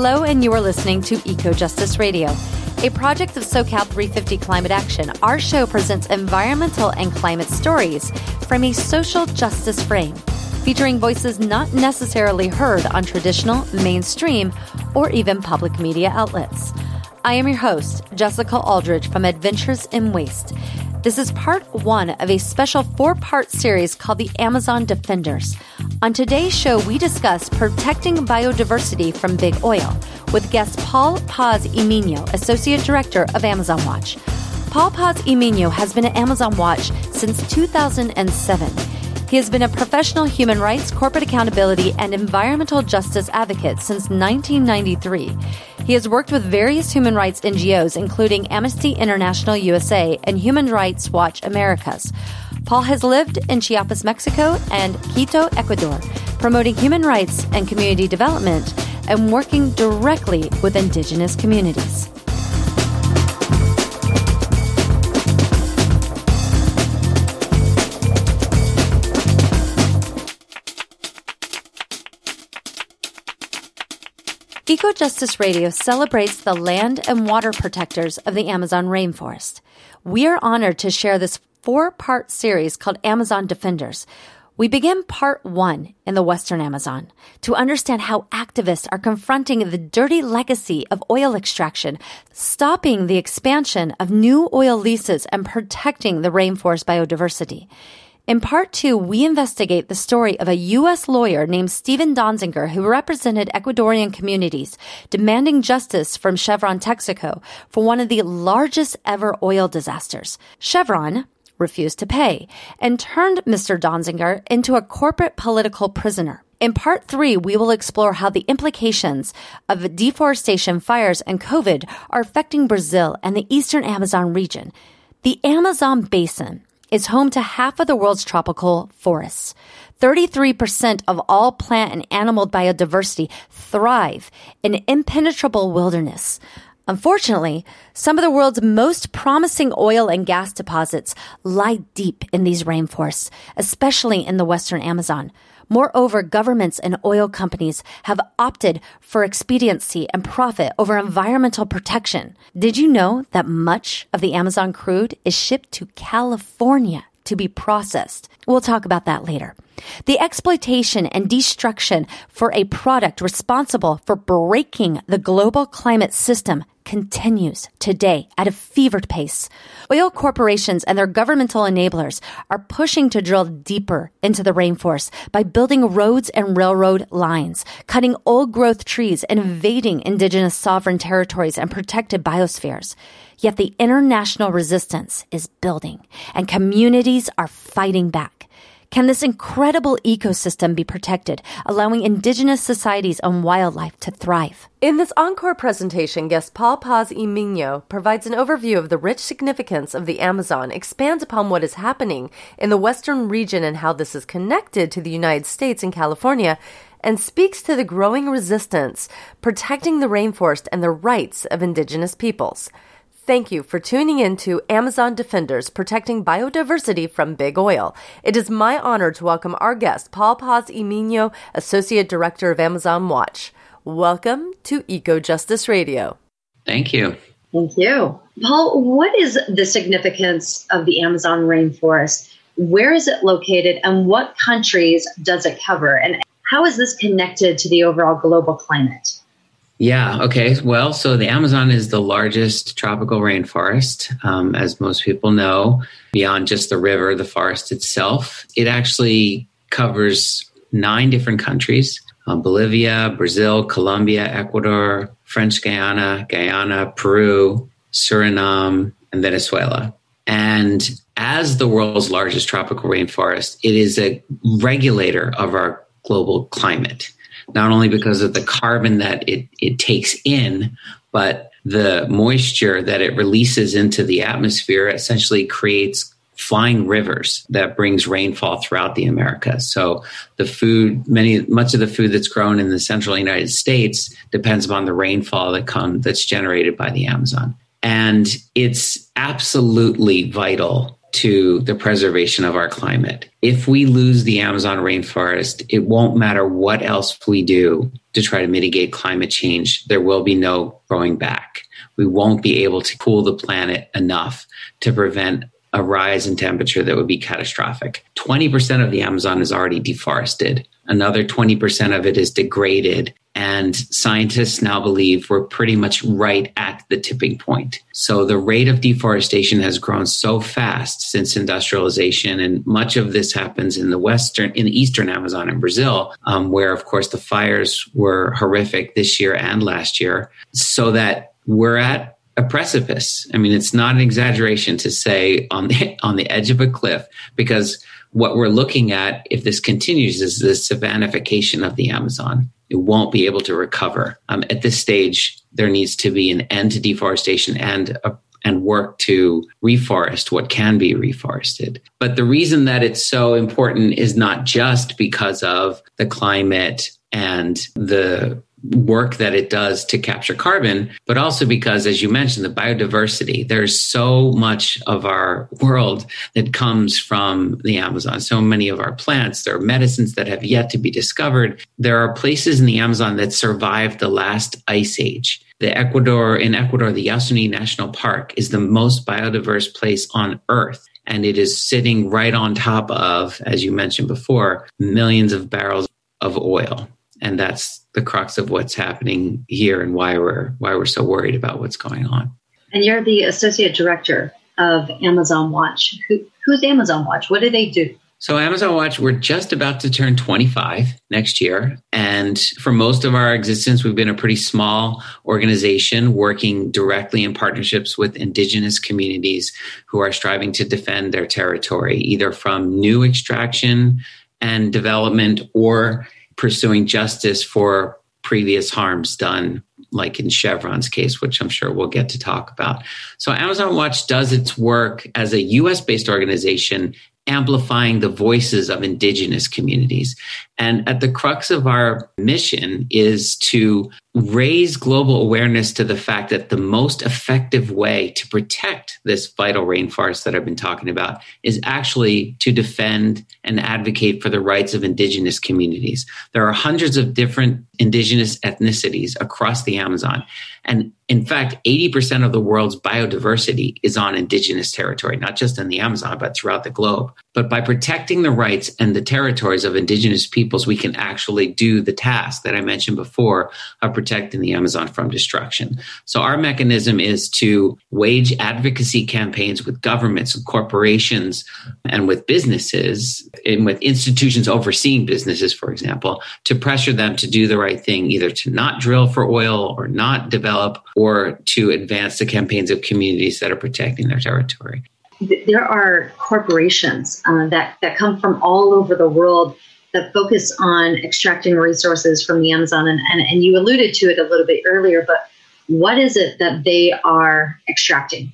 Hello, and you are listening to Eco Justice Radio, a project of SoCal 350 Climate Action. Our show presents environmental and climate stories from a social justice frame, featuring voices not necessarily heard on traditional, mainstream, or even public media outlets. I am your host, Jessica Aldridge from Adventures in Waste. This is part one of a special four part series called the Amazon Defenders. On today's show, we discuss protecting biodiversity from big oil with guest Paul Paz y Miño, Associate Director of Amazon Watch. Paul Paz y Miño has been at Amazon Watch since 2007. He has been a professional human rights, corporate accountability, and environmental justice advocate since 1993. He has worked with various human rights NGOs, including Amnesty International USA and Human Rights Watch Americas. Paul has lived in Chiapas, Mexico, and Quito, Ecuador, promoting human rights and community development and working directly with indigenous communities. Eco Justice Radio celebrates the land and water protectors of the Amazon rainforest. We are honored to share this four part series called Amazon Defenders. We begin part one in the Western Amazon to understand how activists are confronting the dirty legacy of oil extraction, stopping the expansion of new oil leases, and protecting the rainforest biodiversity. In part two, we investigate the story of a U.S. lawyer named Steven Donziger who represented Ecuadorian communities demanding justice from Chevron Texaco for one of the largest ever oil disasters. Chevron, refused to pay and turned Mr. Donziger into a corporate political prisoner. In part three, we will explore how the implications of deforestation, fires, and COVID are affecting Brazil and the eastern Amazon region. The Amazon basin is home to half of the world's tropical forests. 33% of all plant and animal biodiversity thrive in impenetrable wilderness. Unfortunately, some of the world's most promising oil and gas deposits lie deep in these rainforests, especially in the western Amazon. Moreover, governments and oil companies have opted for expediency and profit over environmental protection. Did you know that much of the Amazon crude is shipped to California to be processed? We'll talk about that later. The exploitation and destruction for a product responsible for breaking the global climate system continues today at a fevered pace. Oil corporations and their governmental enablers are pushing to drill deeper into the rainforest by building roads and railroad lines, cutting old growth trees, and invading indigenous sovereign territories and protected biospheres. Yet the international resistance is building and communities are fighting back. Can this incredible ecosystem be protected, allowing indigenous societies and wildlife to thrive? In this encore presentation, guest Paul Paz y Miño provides an overview of the rich significance of the Amazon, expands upon what is happening in the western region and how this is connected to the United States and California, and speaks to the growing resistance protecting the rainforest and the rights of indigenous peoples. Thank you for tuning in to Amazon Defenders Protecting Biodiversity from Big Oil. It is my honor to welcome our guest, Paul Paz y Miño, Associate Director of Amazon Watch. Welcome to Eco Justice Radio. Thank you. Thank you. Paul, what is the significance of the Amazon rainforest? Where is it located and what countries does it cover? And how is this connected to the overall global climate? Yeah. Okay. Well, so the Amazon is the largest tropical rainforest, um, as most people know. Beyond just the river, the forest itself, it actually covers nine different countries: um, Bolivia, Brazil, Colombia, Ecuador, French Guiana, Guyana, Peru, Suriname, and Venezuela. And as the world's largest tropical rainforest, it is a regulator of our global climate not only because of the carbon that it, it takes in, but the moisture that it releases into the atmosphere essentially creates flying rivers that brings rainfall throughout the Americas. So the food, many much of the food that's grown in the central United States depends upon the rainfall that come that's generated by the Amazon. And it's absolutely vital to the preservation of our climate. If we lose the Amazon rainforest, it won't matter what else we do to try to mitigate climate change. There will be no going back. We won't be able to cool the planet enough to prevent a rise in temperature that would be catastrophic. 20% of the Amazon is already deforested. Another 20% of it is degraded. And scientists now believe we're pretty much right at the tipping point. So the rate of deforestation has grown so fast since industrialization. And much of this happens in the Western, in the Eastern Amazon in Brazil, um, where of course the fires were horrific this year and last year. So that we're at a precipice. I mean, it's not an exaggeration to say on the on the edge of a cliff because what we're looking at, if this continues, is the savannification of the Amazon. It won't be able to recover. Um, at this stage, there needs to be an end to deforestation and a and work to reforest what can be reforested. But the reason that it's so important is not just because of the climate and the work that it does to capture carbon, but also because, as you mentioned, the biodiversity, there's so much of our world that comes from the Amazon. So many of our plants, there are medicines that have yet to be discovered. There are places in the Amazon that survived the last ice age. The Ecuador, in Ecuador, the Yasuni National Park is the most biodiverse place on earth. And it is sitting right on top of, as you mentioned before, millions of barrels of oil and that's the crux of what's happening here and why we're why we're so worried about what's going on. And you're the associate director of Amazon Watch. Who, who's Amazon Watch? What do they do? So, Amazon Watch, we're just about to turn 25 next year. And for most of our existence, we've been a pretty small organization working directly in partnerships with indigenous communities who are striving to defend their territory, either from new extraction and development or pursuing justice for previous harms done, like in Chevron's case, which I'm sure we'll get to talk about. So, Amazon Watch does its work as a US based organization amplifying the voices of indigenous communities. And at the crux of our mission is to raise global awareness to the fact that the most effective way to protect this vital rainforest that I've been talking about is actually to defend and advocate for the rights of indigenous communities. There are hundreds of different indigenous ethnicities across the Amazon. And in fact, 80% of the world's biodiversity is on indigenous territory, not just in the Amazon, but throughout the globe. But by protecting the rights and the territories of indigenous peoples, we can actually do the task that I mentioned before of protecting the Amazon from destruction. So our mechanism is to wage advocacy campaigns with governments and corporations and with businesses and with institutions overseeing businesses, for example, to pressure them to do the right thing, either to not drill for oil or not develop or to advance the campaigns of communities that are protecting their territory. There are corporations uh, that, that come from all over the world that focus on extracting resources from the Amazon. And, and, and you alluded to it a little bit earlier, but what is it that they are extracting?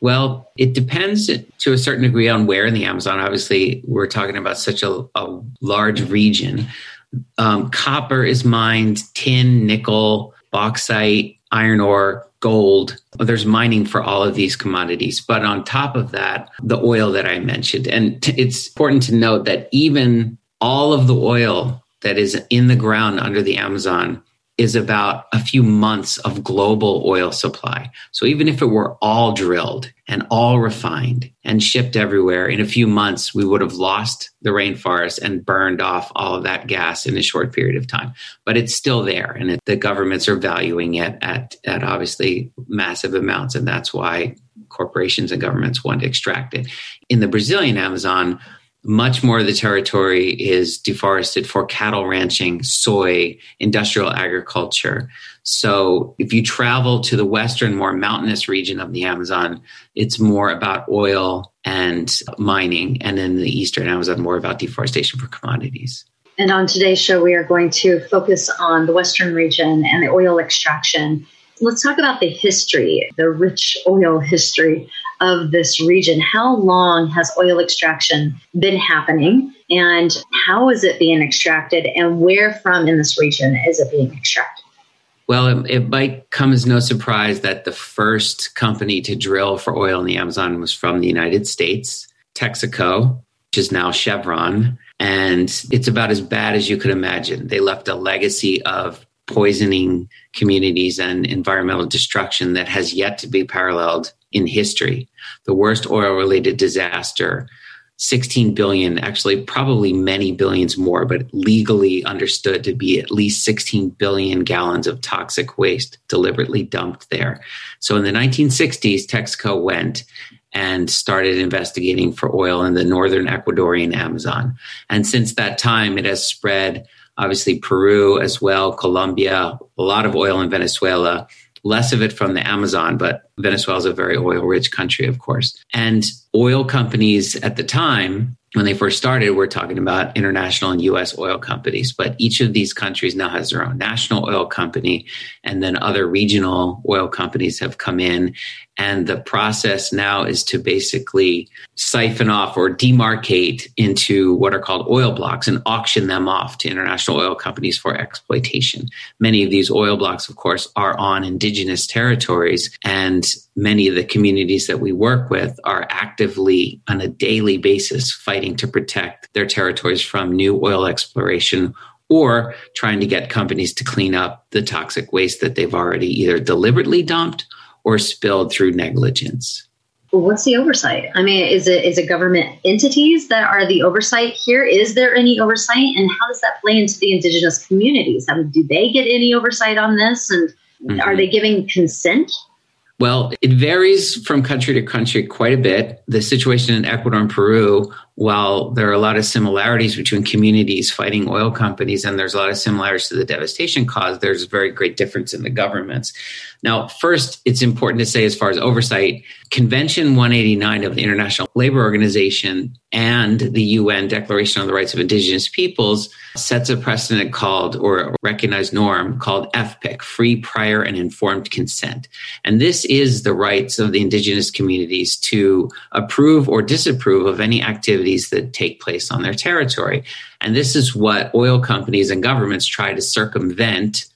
Well, it depends to a certain degree on where in the Amazon. Obviously, we're talking about such a, a large region. Um, copper is mined, tin, nickel, bauxite, iron ore, gold. There's mining for all of these commodities. But on top of that, the oil that I mentioned. And t- it's important to note that even all of the oil that is in the ground under the Amazon is about a few months of global oil supply. So even if it were all drilled and all refined and shipped everywhere, in a few months, we would have lost the rainforest and burned off all of that gas in a short period of time. But it's still there, and it, the governments are valuing it at, at obviously massive amounts. And that's why corporations and governments want to extract it. In the Brazilian Amazon, much more of the territory is deforested for cattle ranching, soy, industrial agriculture. So if you travel to the western, more mountainous region of the Amazon, it's more about oil and mining. And in the eastern Amazon, more about deforestation for commodities. And on today's show, we are going to focus on the western region and the oil extraction. Let's talk about the history, the rich oil history of this region. How long has oil extraction been happening? And how is it being extracted? And where from in this region is it being extracted? Well, it, it, might come as no surprise that the first company to drill for oil in the Amazon was from the United States, Texaco, which is now Chevron. And it's about as bad as you could imagine. They left a legacy of poisoning communities and environmental destruction that has yet to be paralleled in history. The worst oil related disaster 16 billion, actually, probably many billions more, but legally understood to be at least 16 billion gallons of toxic waste deliberately dumped there. So in the 1960s, Texaco went and started investigating for oil in the northern Ecuadorian Amazon. And since that time, it has spread, obviously, Peru as well, Colombia, a lot of oil in Venezuela less of it from the Amazon, but Venezuela is a very oil rich country, of course. And oil companies at the time, when they first started, we're talking about international and US oil companies, but each of these countries now has their own national oil company, and then other regional oil companies have come in and the process now is to basically siphon off or demarcate into what are called oil blocks and auction them off to international oil companies for exploitation. Many of these oil blocks, of course, are on indigenous territories, and many of the communities that we work with are actively on a daily basis fighting to protect their territories from new oil exploration or trying to get companies to clean up the toxic waste that they've already either deliberately dumped or spilled through negligence. What's the oversight? I mean, is it is it government entities that are the oversight here? Is there any oversight, and how does that play into the indigenous communities? I mean, do they get any oversight on this, and mm-hmm. are they giving consent? Well, it varies from country to country quite a bit. The situation in Ecuador and Peru while there are a lot of similarities between communities fighting oil companies and there's a lot of similarities to the devastation caused, there's a very great difference in the governments. Now, first, it's important to say, as far as oversight, Convention 189 of the International Labor Organization and the UN Declaration on the Rights of Indigenous Peoples sets a precedent called, or recognized norm called FPIC, free, prior, and informed consent. And this is the rights of the indigenous communities to approve or disapprove of any activity activities that take place on their territory. And this is what oil companies and governments try to circumvent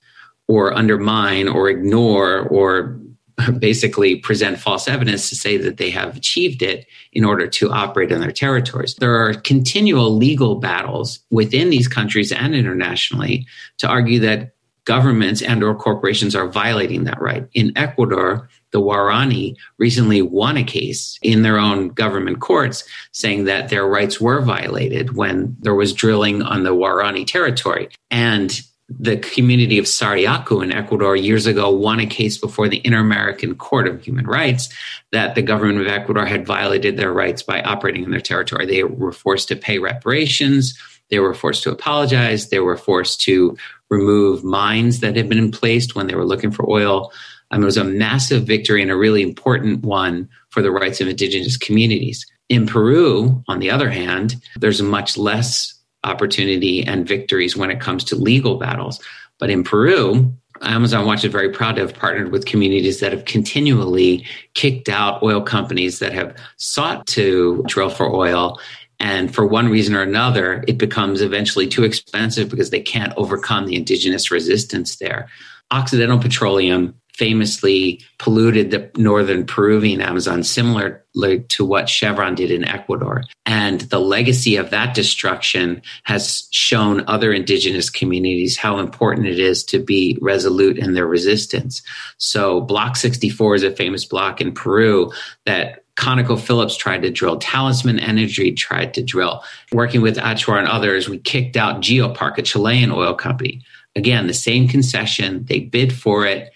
or undermine or ignore or basically present false evidence to say that they have achieved it in order to operate in their territories. There are continual legal battles within these countries and internationally to argue that governments and or corporations are violating that right. In Ecuador, the Waorani recently won a case in their own government courts saying that their rights were violated when there was drilling on the Waorani territory. And the community of Sarayaku in Ecuador years ago won a case before the Inter American Court of Human Rights that the government of Ecuador had violated their rights by operating in their territory. They were forced to pay reparations. They were forced to apologize. They were forced to remove mines that had been placed when they were looking for oil. Um, it was a massive victory and a really important one for the rights of indigenous communities. In Peru, on the other hand, there's much less opportunity and victories when it comes to legal battles. But in Peru, Amazon Watch is very proud to have partnered with communities that have continually kicked out oil companies that have sought to drill for oil and for one reason or another, it becomes eventually too expensive because they can't overcome the indigenous resistance there. Occidental Petroleum famously polluted the northern Peruvian Amazon, similar to what Chevron did in Ecuador. And the legacy of that destruction has shown other indigenous communities how important it is to be resolute in their resistance. So, Block 64 is a famous block in Peru that ConocoPhillips tried to drill, Talisman Energy tried to drill. Working with Achuar and others, we kicked out GeoPark, a Chilean oil company. Again, the same concession, they bid for it,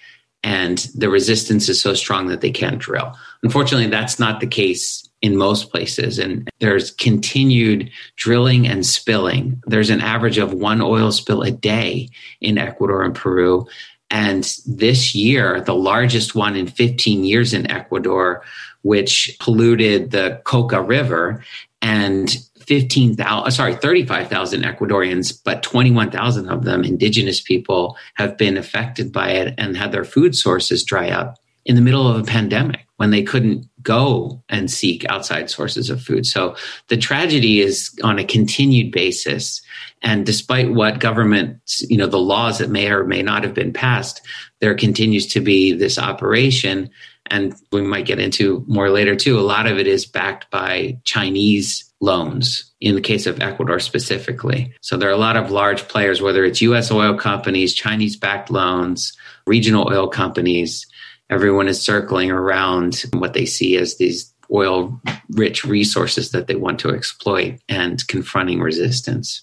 and the resistance is so strong that they can't drill. Unfortunately, that's not the case in most places, and there's continued drilling and spilling. There's an average of one oil spill a day in Ecuador and Peru. And this year, the largest one in 15 years in Ecuador, which polluted the Coca River and 15,000, uh, sorry, 35,000 Ecuadorians, but 21,000 of them, indigenous people, have been affected by it and had their food sources dry up in the middle of a pandemic when they couldn't go and seek outside sources of food. So the tragedy is on a continued basis. And despite what government, you know, the laws that may or may not have been passed, there continues to be this operation. And we might get into more later too. A lot of it is backed by Chinese loans in the case of Ecuador specifically. So there are a lot of large players, whether it's US oil companies, Chinese backed loans, regional oil companies. Everyone is circling around what they see as these oil rich resources that they want to exploit and confronting resistance.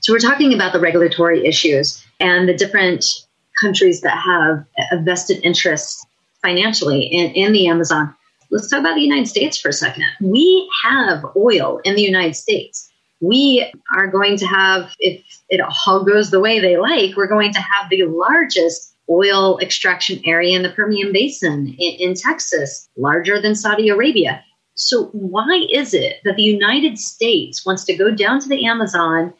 So we're talking about the regulatory issues and the different countries that have a vested interest financially in, in the Amazon let's talk about the United States for a second. We have oil in the United States. We are going to have, if it all goes the way they like, we're going to have the largest oil extraction area in the Permian Basin in, in Texas, larger than Saudi Arabia. So, why is it that the United States wants to go down to the Amazon,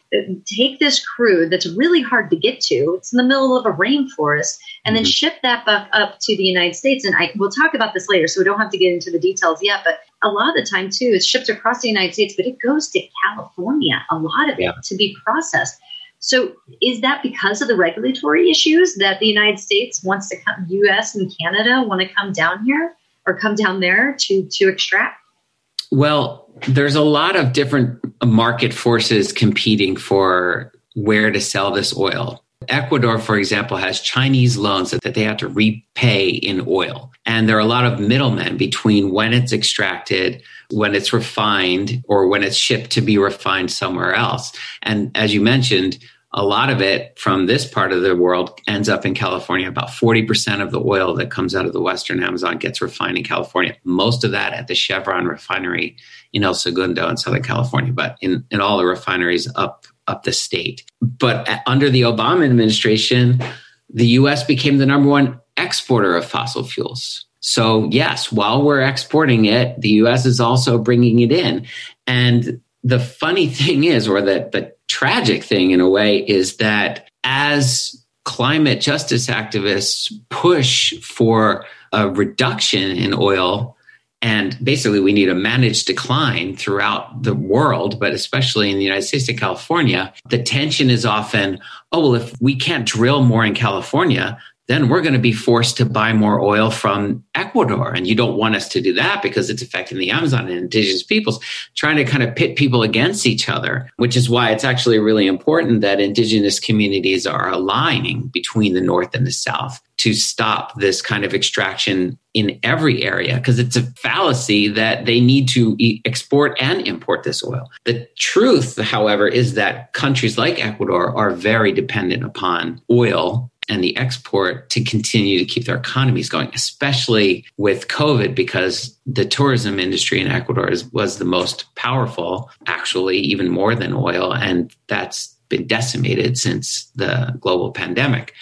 take this crude that's really hard to get to? It's in the middle of a rainforest, and then mm-hmm. ship that back up to the United States. And I we'll talk about this later, so we don't have to get into the details yet. But a lot of the time, too, it's shipped across the United States, but it goes to California, a lot of it to be processed. So, is that because of the regulatory issues that the United States wants to come, U.S. and Canada want to come down here or come down there to to extract? Well, there's a lot of different market forces competing for where to sell this oil. Ecuador, for example, has Chinese loans that they have to repay in oil. And there are a lot of middlemen between when it's extracted, when it's refined, or when it's shipped to be refined somewhere else. And as you mentioned, a lot of it from this part of the world ends up in California. About 40% of the oil that comes out of the Western Amazon gets refined in California. Most of that at the Chevron refinery in El Segundo in Southern California, but in, in all the refineries up, up the state. But uh, under the Obama administration, the US became the number one exporter of fossil fuels. So, yes, while we're exporting it, the US is also bringing it in. And the funny thing is, or that the tragic thing in a way, is that as climate justice activists push for a reduction in oil, and basically we need a managed decline throughout the world, but especially in the United States and California, the tension is often, oh, well, if we can't drill more in California, then we're going to be forced to buy more oil from Ecuador. And you don't want us to do that because it's affecting the Amazon and indigenous peoples, trying to kind of pit people against each other, which is why it's actually really important that indigenous communities are aligning between the North and the South to stop this kind of extraction in every area because it's a fallacy that they need to export and import this oil. The truth, however, is that countries like Ecuador are very dependent upon oil and the export to continue to keep their economies going, especially with COVID, because the tourism industry in Ecuador is, was the most powerful, actually, even more than oil. And that's been decimated since the global pandemic.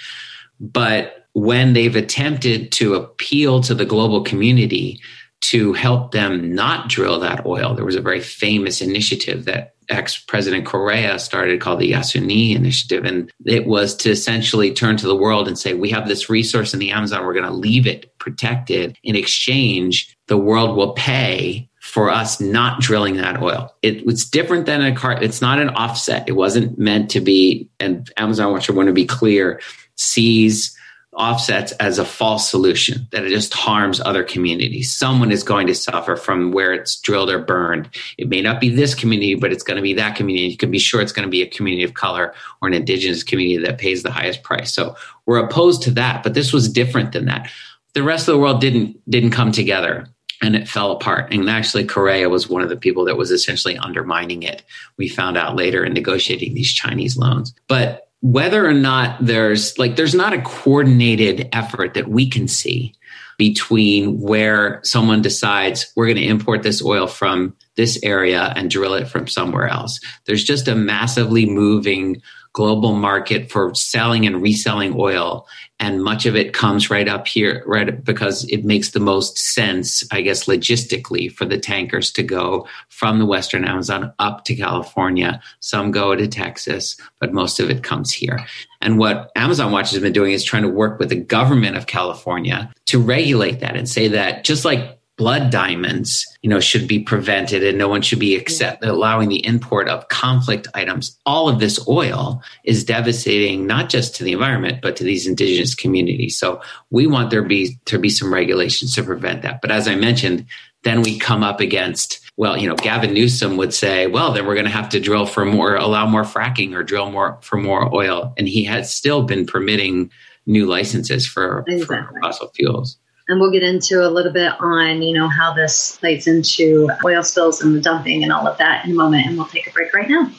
But when they've attempted to appeal to the global community to help them not drill that oil, there was a very famous initiative that ex President Correa started called the Yasuni Initiative. And it was to essentially turn to the world and say, we have this resource in the Amazon, we're going to leave it protected. In exchange, the world will pay for us not drilling that oil. It was different than a car. It's not an offset. It wasn't meant to be, and Amazon Watch, I want to be clear, sees offsets as a false solution that it just harms other communities. Someone is going to suffer from where it's drilled or burned. It may not be this community, but it's going to be that community. You can be sure it's going to be a community of color or an indigenous community that pays the highest price. So we're opposed to that, but this was different than that. The rest of the world didn't didn't come together and it fell apart. And actually, Correa was one of the people that was essentially undermining it. We found out later in negotiating these Chinese loans. But whether or not there's like there's not a coordinated effort that we can see between where someone decides we're going to import this oil from this area and drill it from somewhere else. There's just a massively moving global market for selling and reselling oil. And much of it comes right up here right because it makes the most sense i guess logistically for the tankers to go from the western amazon up to california. Some go to texas but most of it comes here. And what amazon watch has been doing is trying to work with the government of california to regulate that and say that just like blood diamonds, you know, should be prevented and no one should be accept allowing the import of conflict items. All of this oil is devastating not just to the environment but to these indigenous communities. So we want there be to be some regulations to prevent that. But as I mentioned, then we come up against well, you know, Gavin Newsom would say, well, then we're going to have to drill for more, allow more fracking or drill more for more oil. And he has still been permitting new licenses for, exactly. for fossil fuels. And we'll get into a little bit on, you know, how this plays into oil spills and the dumping and all of that in a moment. And we'll take a break right now.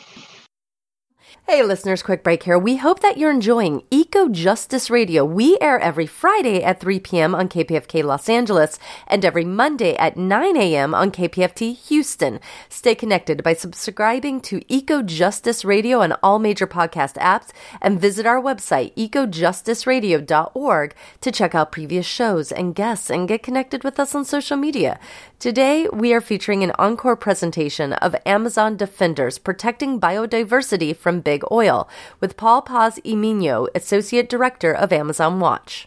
Hey, listeners, quick break here. We hope that you're enjoying Eco Justice Radio. We air every Friday at 3 p.m. on KPFK Los Angeles and every Monday at 9 a.m. on KPFT Houston. Stay connected by subscribing to Eco Justice Radio on all major podcast apps and visit our website, ecojusticeradio.org, to check out previous shows and guests and get connected with us on social media. Today, we are featuring an encore presentation of Amazon Defenders Protecting Biodiversity from Big Oil with Paul Paz y Miño, Associate Director of Amazon Watch.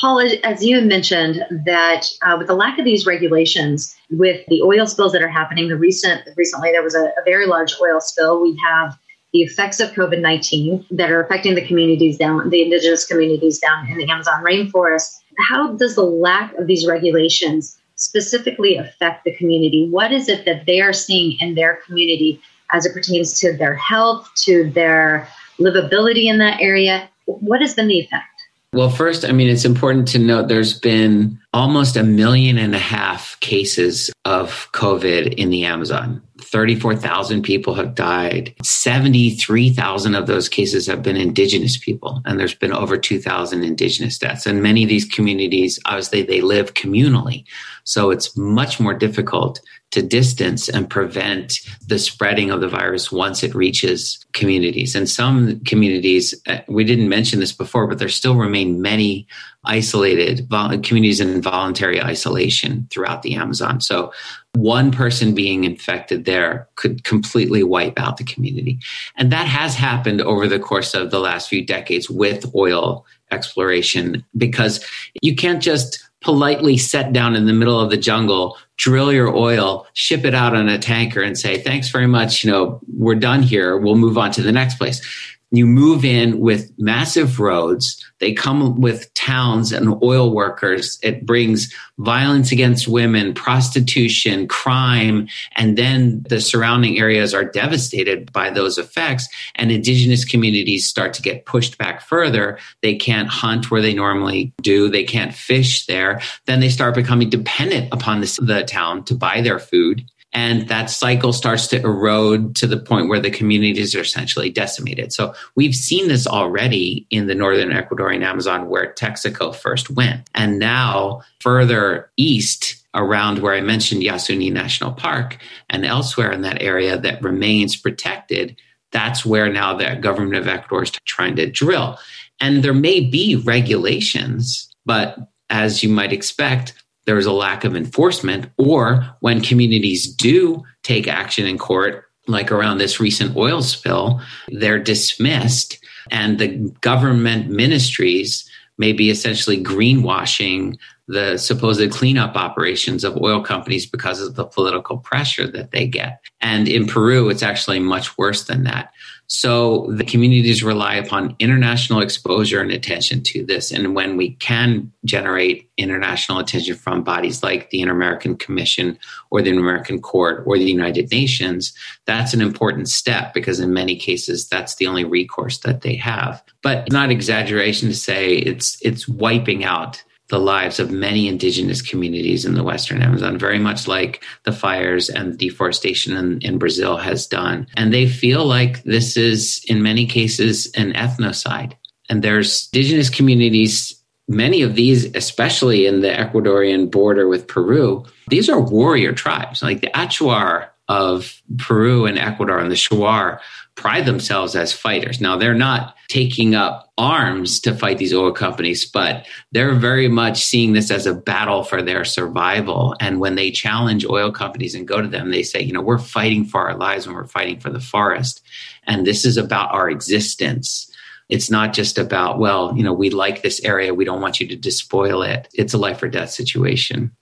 Paul, as you mentioned, that uh, with the lack of these regulations, with the oil spills that are happening, the recent recently there was a, a very large oil spill. We have the effects of COVID nineteen that are affecting the communities down, the indigenous communities down in the Amazon rainforest. How does the lack of these regulations specifically affect the community? What is it that they are seeing in their community as it pertains to their health, to their livability in that area? What has been the effect? Well, first, I mean, it's important to note there's been almost a million and a half cases of COVID in the Amazon. 34,000 people have died. 73,000 of those cases have been indigenous people. And there's been over 2,000 indigenous deaths. And many of these communities, obviously, they live communally. So it's much more difficult to distance and prevent the spreading of the virus once it reaches communities. And some communities, uh, we didn't mention this before, but there still remain many isolated communities in voluntary isolation throughout the Amazon. So one person being infected there could completely wipe out the community. And that has happened over the course of the last few decades with oil exploration because you can't just politely set down in the middle of the jungle, drill your oil, ship it out on a tanker and say, thanks very much. You know, we're done here. We'll move on to the next place. You move in with massive roads. They come with towns and oil workers. It brings violence against women, prostitution, crime, and then the surrounding areas are devastated by those effects. And indigenous communities start to get pushed back further. They can't hunt where they normally do. They can't fish there. Then they start becoming dependent upon the, the town to buy their food and that cycle starts to erode to the point where the communities are essentially decimated. So we've seen this already in the northern Ecuadorian Amazon where Texaco first went. And now further east around where I mentioned Yasuni National Park and elsewhere in that area that remains protected, that's where now the government of Ecuador is trying to drill. And there may be regulations, but as you might expect, there is a lack of enforcement, or when communities do take action in court, like around this recent oil spill, they're dismissed, and the government ministries may be essentially greenwashing the supposed cleanup operations of oil companies because of the political pressure that they get. And in Peru, it's actually much worse than that. So the communities rely upon international exposure and attention to this. And when we can generate international attention from bodies like the Inter American Commission or the Inter American Court or the United Nations, that's an important step because in many cases that's the only recourse that they have. But it's not exaggeration to say it's it's wiping out the lives of many indigenous communities in the Western Amazon, very much like the fires and deforestation in, in, Brazil has done. And they feel like this is, in many cases, an ethnocide. And there's indigenous communities, many of these, especially in the Ecuadorian border with Peru, these are warrior tribes. Like the Achuar of Peru and Ecuador and the Shuar pride themselves as fighters. Now, they're not taking up arms to fight these oil companies, but they're very much seeing this as a battle for their survival. And when they challenge oil companies and go to them, they say, you know, we're fighting for our lives and we're fighting for the forest. And this is about our existence. It's not just about, well, you know, we like this area. We don't want you to despoil it. It's a life or death situation.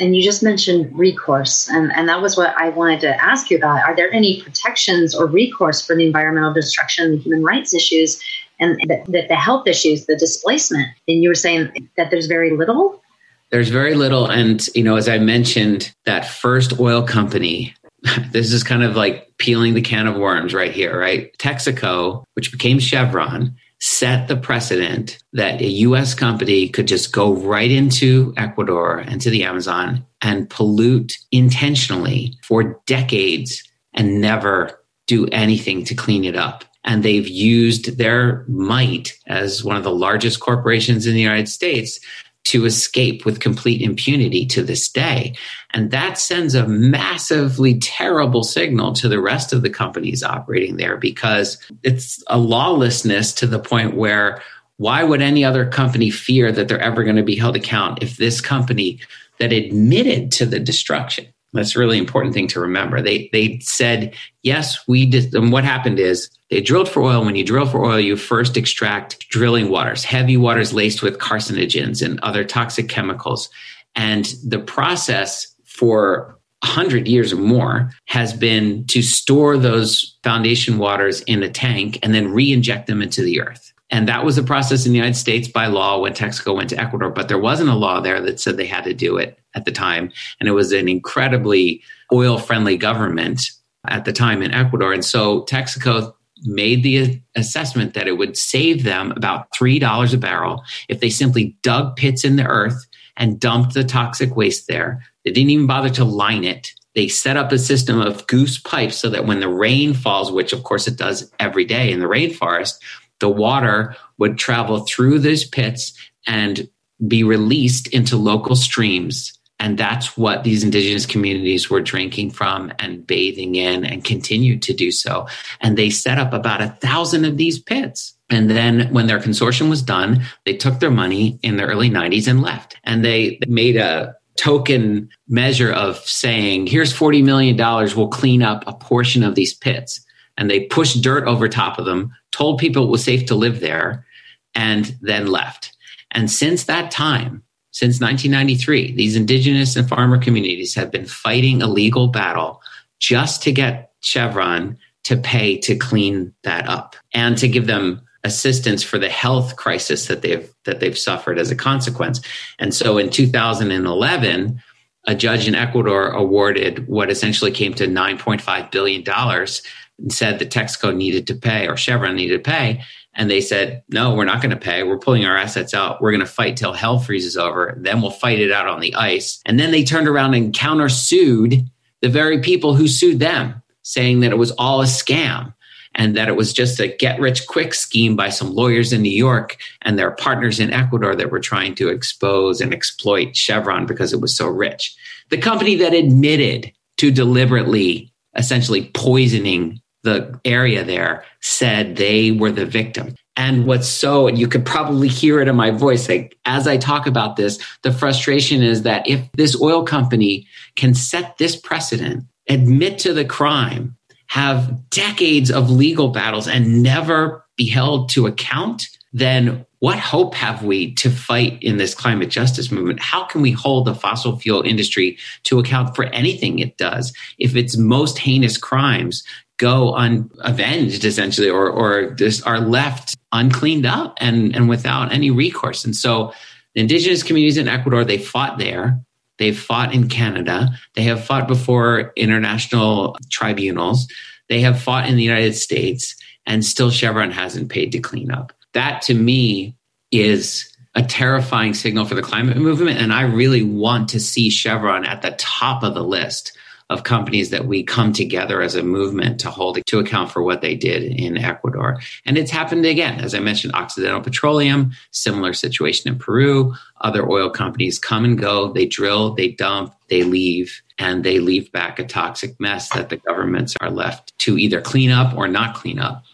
And you just mentioned recourse, and, and that was what I wanted to ask you about. Are there any protections or recourse for the environmental destruction, the human rights issues, and the, the, the health issues, the displacement? And you were saying that there's very little? There's very little. And, you know, as I mentioned, that first oil company, this is kind of like peeling the can of worms right here, right? Texaco, which became Chevron, set the precedent that a US company could just go right into Ecuador and to the Amazon and pollute intentionally for decades and never do anything to clean it up. And they've used their might as one of the largest corporations in the United States to escape with complete impunity to this day. And that sends a massively terrible signal to the rest of the companies operating there because it's a lawlessness to the point where why would any other company fear that they're ever going to be held account if this company that admitted to the destruction that's a really important thing to remember. They they said, yes, we did. And what happened is they drilled for oil. When you drill for oil, you first extract drilling waters, heavy waters laced with carcinogens and other toxic chemicals. And the process for 100 years or more has been to store those foundation waters in a tank and then re inject them into the earth. And that was a process in the United States by law when Texaco went to Ecuador, but there wasn't a law there that said they had to do it at the time. And it was an incredibly oil friendly government at the time in Ecuador. And so Texaco made the assessment that it would save them about $3 a barrel if they simply dug pits in the earth and dumped the toxic waste there. They didn't even bother to line it. They set up a system of goose pipes so that when the rain falls, which of course it does every day in the rainforest, the water would travel through these pits and be released into local streams. And that's what these indigenous communities were drinking from and bathing in and continued to do so. And they set up about a thousand of these pits. And then when their consortium was done, they took their money in the early 90s and left. And they made a token measure of saying, here's $40 million, we'll clean up a portion of these pits and they pushed dirt over top of them, told people it was safe to live there, and then left. And since that time, since 1993, these indigenous and farmer communities have been fighting a legal battle just to get Chevron to pay to clean that up and to give them assistance for the health crisis that they've that they've suffered as a consequence. And so in 2011, a judge in Ecuador awarded what essentially came to 9.5 billion dollars and said that Texaco needed to pay or Chevron needed to pay. And they said, no, we're not going to pay. We're pulling our assets out. We're going to fight till hell freezes over. Then we'll fight it out on the ice. And then they turned around and countersued the very people who sued them, saying that it was all a scam and that it was just a get rich quick scheme by some lawyers in New York and their partners in Ecuador that were trying to expose and exploit Chevron because it was so rich. The company that admitted to deliberately essentially poisoning the area there said they were the victim. And what's so, and you could probably hear it in my voice, like as I talk about this, the frustration is that if this oil company can set this precedent, admit to the crime, have decades of legal battles and never be held to account, then what hope have we to fight in this climate justice movement? How can we hold the fossil fuel industry to account for anything it does if its most heinous crimes go unavenged essentially or or just are left uncleaned up and and without any recourse. And so the indigenous communities in ecuador they fought there. They've fought in canada. They have fought before international tribunals. They have fought in the united states and still chevron hasn't paid to clean up. That to me is a terrifying signal for the climate movement and i really want to see chevron at the top of the list of companies that we come together as a movement to hold to account for what they did in Ecuador. And it's happened again. As I mentioned, Occidental Petroleum, similar situation in Peru. Other oil companies come and go, they drill, they dump, they leave, and they leave back a toxic mess that the governments are left to either clean up or not clean up.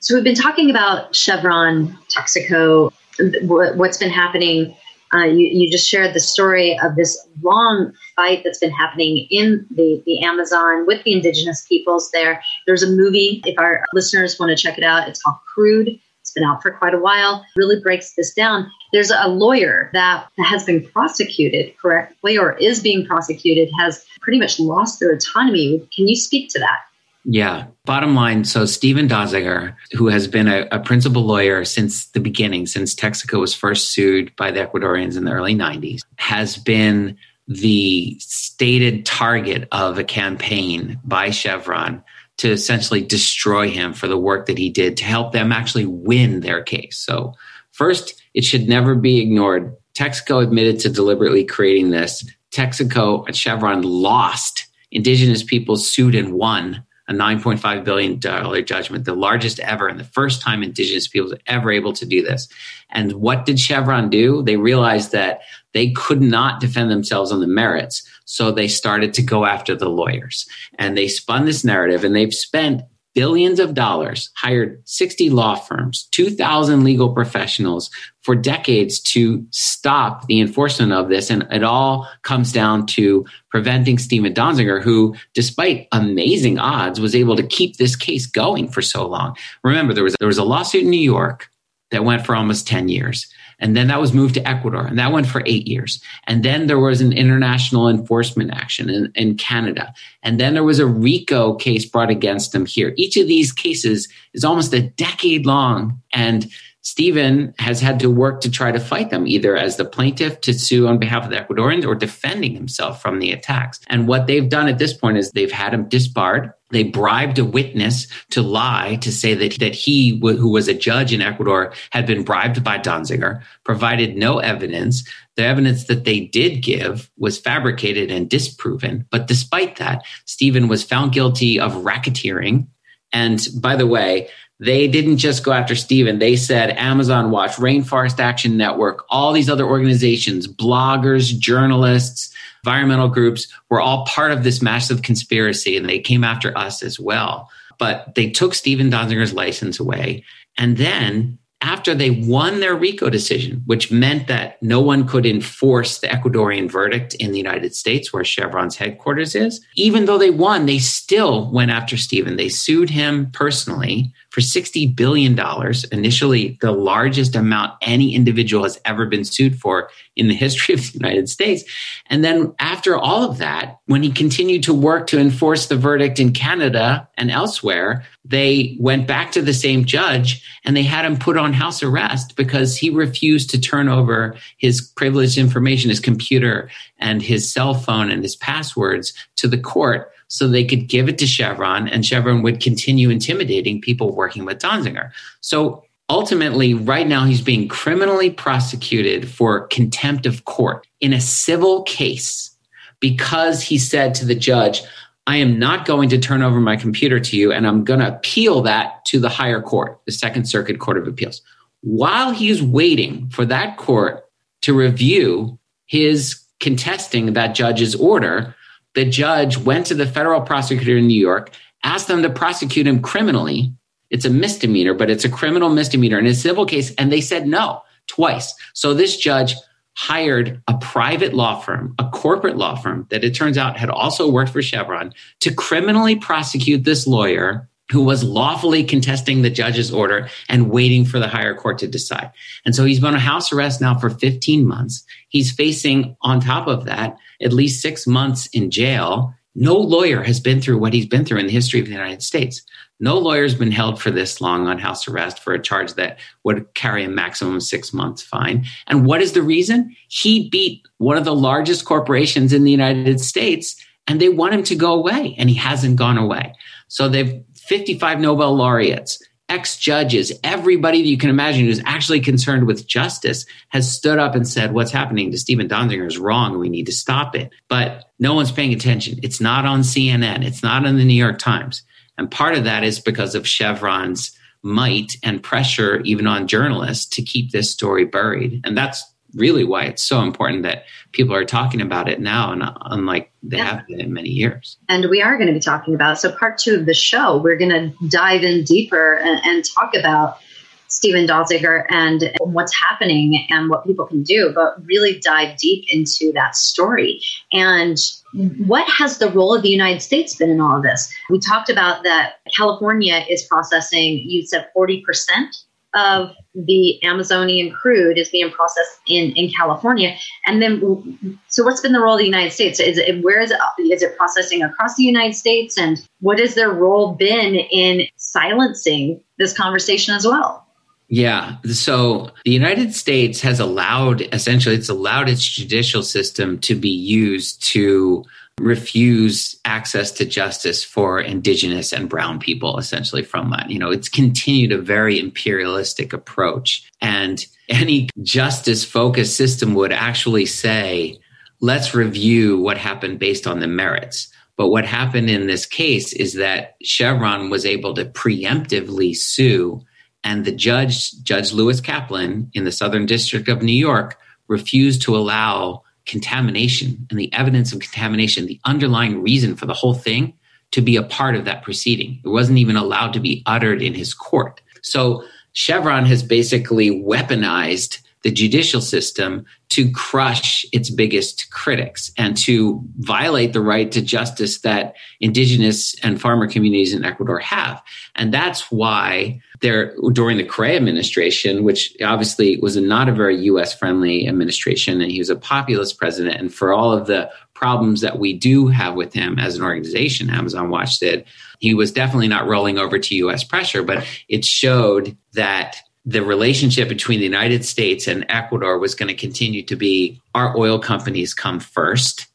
So we've been talking about Chevron, Texaco, what's been happening uh, you, you just shared the story of this long fight that's been happening in the, the Amazon with the indigenous peoples there. There's a movie, if our listeners want to check it out, it's called Crude. It's It's been out for quite a while. Really breaks this down. There's a lawyer that has been prosecuted correctly or is being prosecuted, has pretty much lost their autonomy. Can you speak to that? Yeah. Bottom line so, Steven Donziger, who has been a, a, principal lawyer since the beginning, since Texaco was first sued by the Ecuadorians in the early 90s, has been the stated target of a campaign by Chevron to essentially destroy him for the work that he did to help them actually win their case. So, first, it should never be ignored. Texaco admitted to deliberately creating this. Texaco and Chevron lost. Indigenous people sued and won a $9.5 billion judgment, the largest ever, and the first time indigenous people were ever able to do this. And what did Chevron do? They realized that they could not defend themselves on the merits. So they started to go after the lawyers. And they spun this narrative and they've spent billions of dollars, hired 60 law firms, 2,000 legal professionals for decades to stop the enforcement of this. And it all comes down to preventing Steven Donziger, who, despite amazing odds, was able to keep this case going for so long. Remember, there was, there was a lawsuit in New York that went for almost 10 years. And then that was moved to Ecuador, and that went for eight years. And then there was an international enforcement action in, in Canada. And then there was a RICO case brought against them here. Each of these cases is almost a decade long. And Steven has had to work to try to fight them, either as the plaintiff to sue on behalf of the Ecuadorians or defending himself from the attacks. And what they've done at this point is they've had him disbarred. They bribed a witness to lie to say that, that he, who was a judge in Ecuador, had been bribed by Donziger, provided no evidence. The evidence that they did give was fabricated and disproven. But despite that, Steven was found guilty of racketeering. And by the way, they didn't just go after Steven. They said Amazon Watch, Rainforest Action Network, all these other organizations, bloggers, journalists, environmental groups were all part of this massive conspiracy and they came after us as well. But they took Steven Donziger's license away. And then after they won their RICO decision, which meant that no one could enforce the Ecuadorian verdict in the United States, where Chevron's headquarters is, even though they won, they still went after Steven. They sued him personally for $60 billion, initially the largest amount any individual has ever been sued for in the history of the United States. And then after all of that, when he continued to work to enforce the verdict in Canada and elsewhere, they went back to the same judge and they had him put on house arrest because he refused to turn over his privileged information, his computer and his cell phone and his passwords to the court so they could give it to Chevron and Chevron would continue intimidating people working with Donziger. So ultimately, right now, he's being criminally prosecuted for contempt of court in a civil case because he said to the judge, I am not going to turn over my computer to you, and I'm going to appeal that to the higher court, the Second Circuit Court of Appeals. While he's waiting for that court to review his contesting that judge's order, the judge went to the federal prosecutor in New York, asked them to prosecute him criminally. It's a misdemeanor, but it's a criminal misdemeanor in a civil case. And they said no twice. So this judge hired a private law firm, a corporate law firm that it turns out had also worked for Chevron to criminally prosecute this lawyer who was lawfully contesting the judge's order and waiting for the higher court to decide. And so he's been on house arrest now for 15 months. He's facing, on top of that, at least six months in jail. No lawyer has been through what he's been through in the history of the United States. No lawyer has been held for this long on house arrest for a charge that would carry a maximum six months fine. And what is the reason? He beat one of the largest corporations in the United States and they want him to go away and he hasn't gone away. So they've 55 Nobel laureates, ex judges, everybody that you can imagine who's actually concerned with justice has stood up and said, What's happening to Steven Donziger is wrong. We need to stop it. But no one's paying attention. It's not on CNN, it's not in the New York Times. And part of that is because of Chevron's might and pressure, even on journalists, to keep this story buried. And that's really why it's so important that people are talking about it now and unlike they yeah. have been in many years. And we are going to be talking about so part two of the show, we're going to dive in deeper and, and talk about Steven Donziger and what's happening and what people can do, but really dive deep into that story. And what has the role of the United States been in all of this? We talked about that California is processing, you said 40% of the Amazonian crude is being processed in, in California. And then, so what's been the role of the United States? Is it, where is it, is it processing across the United States? And what has their role been in silencing this conversation as well? Yeah. So the United States has allowed, essentially, it's allowed its judicial system to be used to refuse access to justice for indigenous and brown people essentially from that. You know it's continued a very imperialistic approach. And any justice focused system would actually say let's review what happened based on the merits. But what happened in this case is that chevron was able to preemptively sue and the judge judge lewis kaplan in the southern district of new york refused to allow contamination and the evidence of contamination, the underlying reason for the whole thing, to be a part of that proceeding. It wasn't even allowed to be uttered in his court. So Chevron has basically weaponized the judicial system to crush its biggest critics and to violate the right to justice that indigenous and farmer communities in Ecuador have. And that's why there during the Correa administration, which obviously was not a very US friendly administration, and he was a populist president. And for all of the problems that we do have with him as an organization, Amazon Watch did, he was definitely not rolling over to US pressure, but it showed that the relationship between the United States and Ecuador was going to continue to be our oil companies come first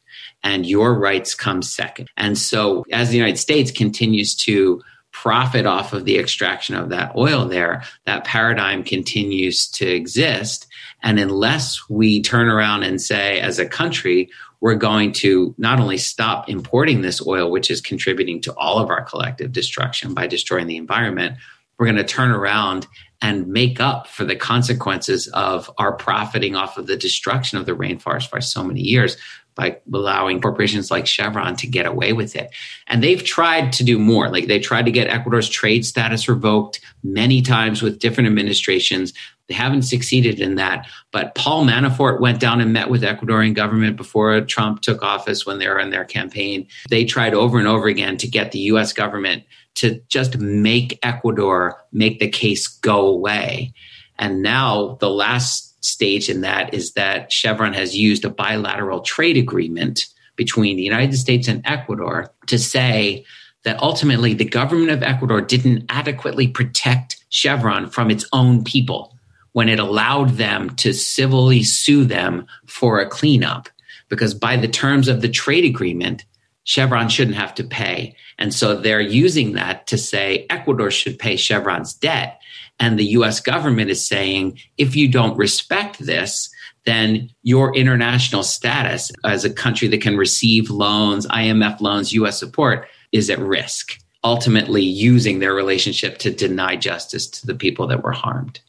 and your rights come second. And so as the United States continues to profit off of the extraction of that oil there, that paradigm continues to exist. And unless we turn around and say, as a country, we're going to not only stop importing this oil, which is contributing to all of our collective destruction by destroying the environment, we're going to turn around and make up for the consequences of our profiting off of the destruction of the rainforest for so many years by allowing corporations like Chevron to get away with it. And they've tried to do more. Like they tried to get Ecuador's trade status revoked many times with different administrations. They haven't succeeded in that. But Paul Manafort went down and met with Ecuadorian government before Trump took office when they were in their campaign. They tried over and over again to get the US government to just make Ecuador make the case go away. And now the last stage in that is that Chevron has used a bilateral trade agreement between the United States and Ecuador to say that ultimately the government of Ecuador didn't adequately protect Chevron from its own people when it allowed them to civilly sue them for a cleanup. Because by the terms of the trade agreement, Chevron shouldn't have to pay. And so they're using that to say Ecuador should pay Chevron's debt. And the US government is saying, if you don't respect this, then your international status as a country that can receive loans, IMF loans, US support is at risk, ultimately using their relationship to deny justice to the people that were harmed.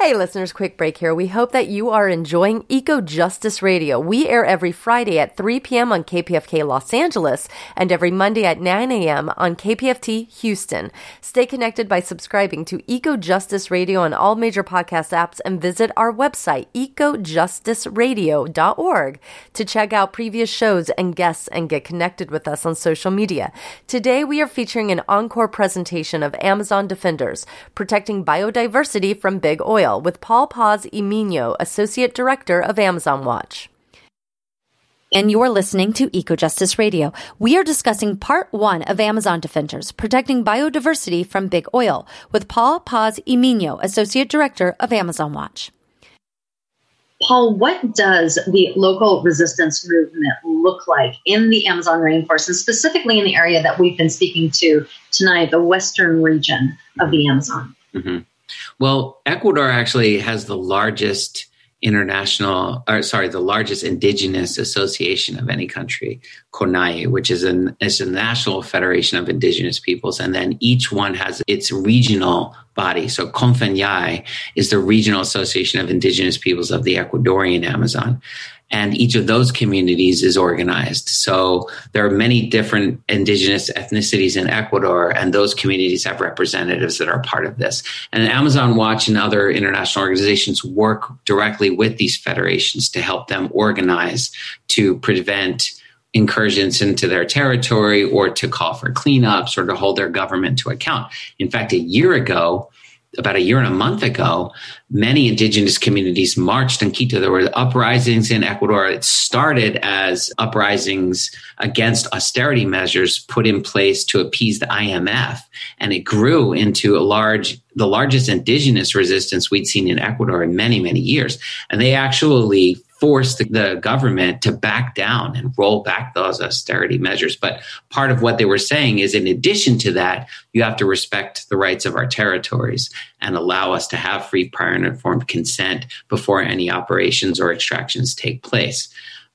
Hey, listeners, quick break here. We hope that you are enjoying Eco Justice Radio. We air every Friday at 3 p.m. on KPFK Los Angeles and every Monday at 9 a.m. on KPFT Houston. Stay connected by subscribing to Eco Justice Radio on all major podcast apps and visit our website, ecojusticeradio.org, to check out previous shows and guests and get connected with us on social media. Today, we are featuring an encore presentation of Amazon Defenders, protecting biodiversity from big oil with Paul Paz y Miño, Associate Director of Amazon Watch. And you're listening to EcoJustice Radio. We are discussing part one of Amazon Defenders, protecting biodiversity from big oil, with Paul Paz y Miño, Associate Director of Amazon Watch. Paul, what does the local resistance movement look like in the Amazon rainforest, and specifically in the area that we've been speaking to tonight, the western region of the Amazon? Mm-hmm. Well, Ecuador actually has the largest international, or sorry, the largest indigenous association of any country, CONAIE, which is an a national federation of indigenous peoples, and then each one has its regional body. So CONFENIAE is the regional association of indigenous peoples of the Ecuadorian Amazon and each of those communities is organized. So there are many different indigenous ethnicities in Ecuador, and those communities have representatives that are part of this. And Amazon Watch and other international organizations work directly with these federations to help them organize to prevent incursions into their territory or to call for cleanups or to hold their government to account. In fact, a year ago, about a year and a month ago, many indigenous communities marched in Quito. There were uprisings in Ecuador. It started as uprisings against austerity measures put in place to appease the IMF. And it grew into a large, the largest indigenous resistance we'd seen in Ecuador in many, many years. And they actually force the, the, government to back down and roll back those austerity measures. But part of what they were saying is, in addition to that, you have to respect the rights of our territories and allow us to have free, prior, and informed consent before any operations or extractions take place.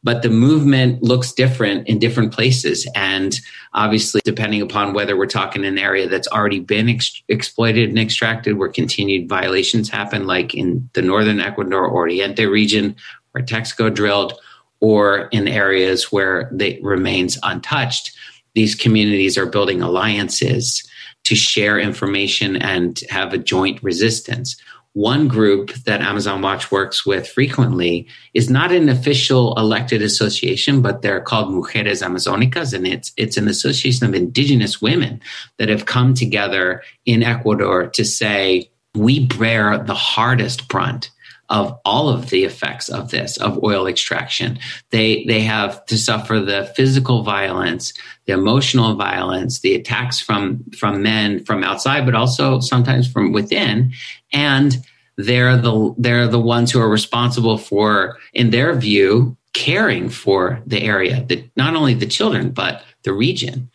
But the movement looks different in different places. And obviously, depending upon whether we're talking an area that's already been ex- exploited and extracted, where continued violations happen, like in the northern Ecuador Oriente region, where Texaco drilled, or in areas where they remains untouched, these communities are building alliances to share information and have a joint resistance. One group that Amazon Watch works with frequently is not an official elected association, but they're called Mujeres Amazonicas, and it's it's an association of indigenous women that have come together in Ecuador to say we bear the hardest brunt of all of the effects of this of oil extraction. They they have to suffer the physical violence the emotional violence the attacks from from men from outside but also sometimes from within. And they're the they're the ones who are responsible for in their view caring for the area the, not only the children but the region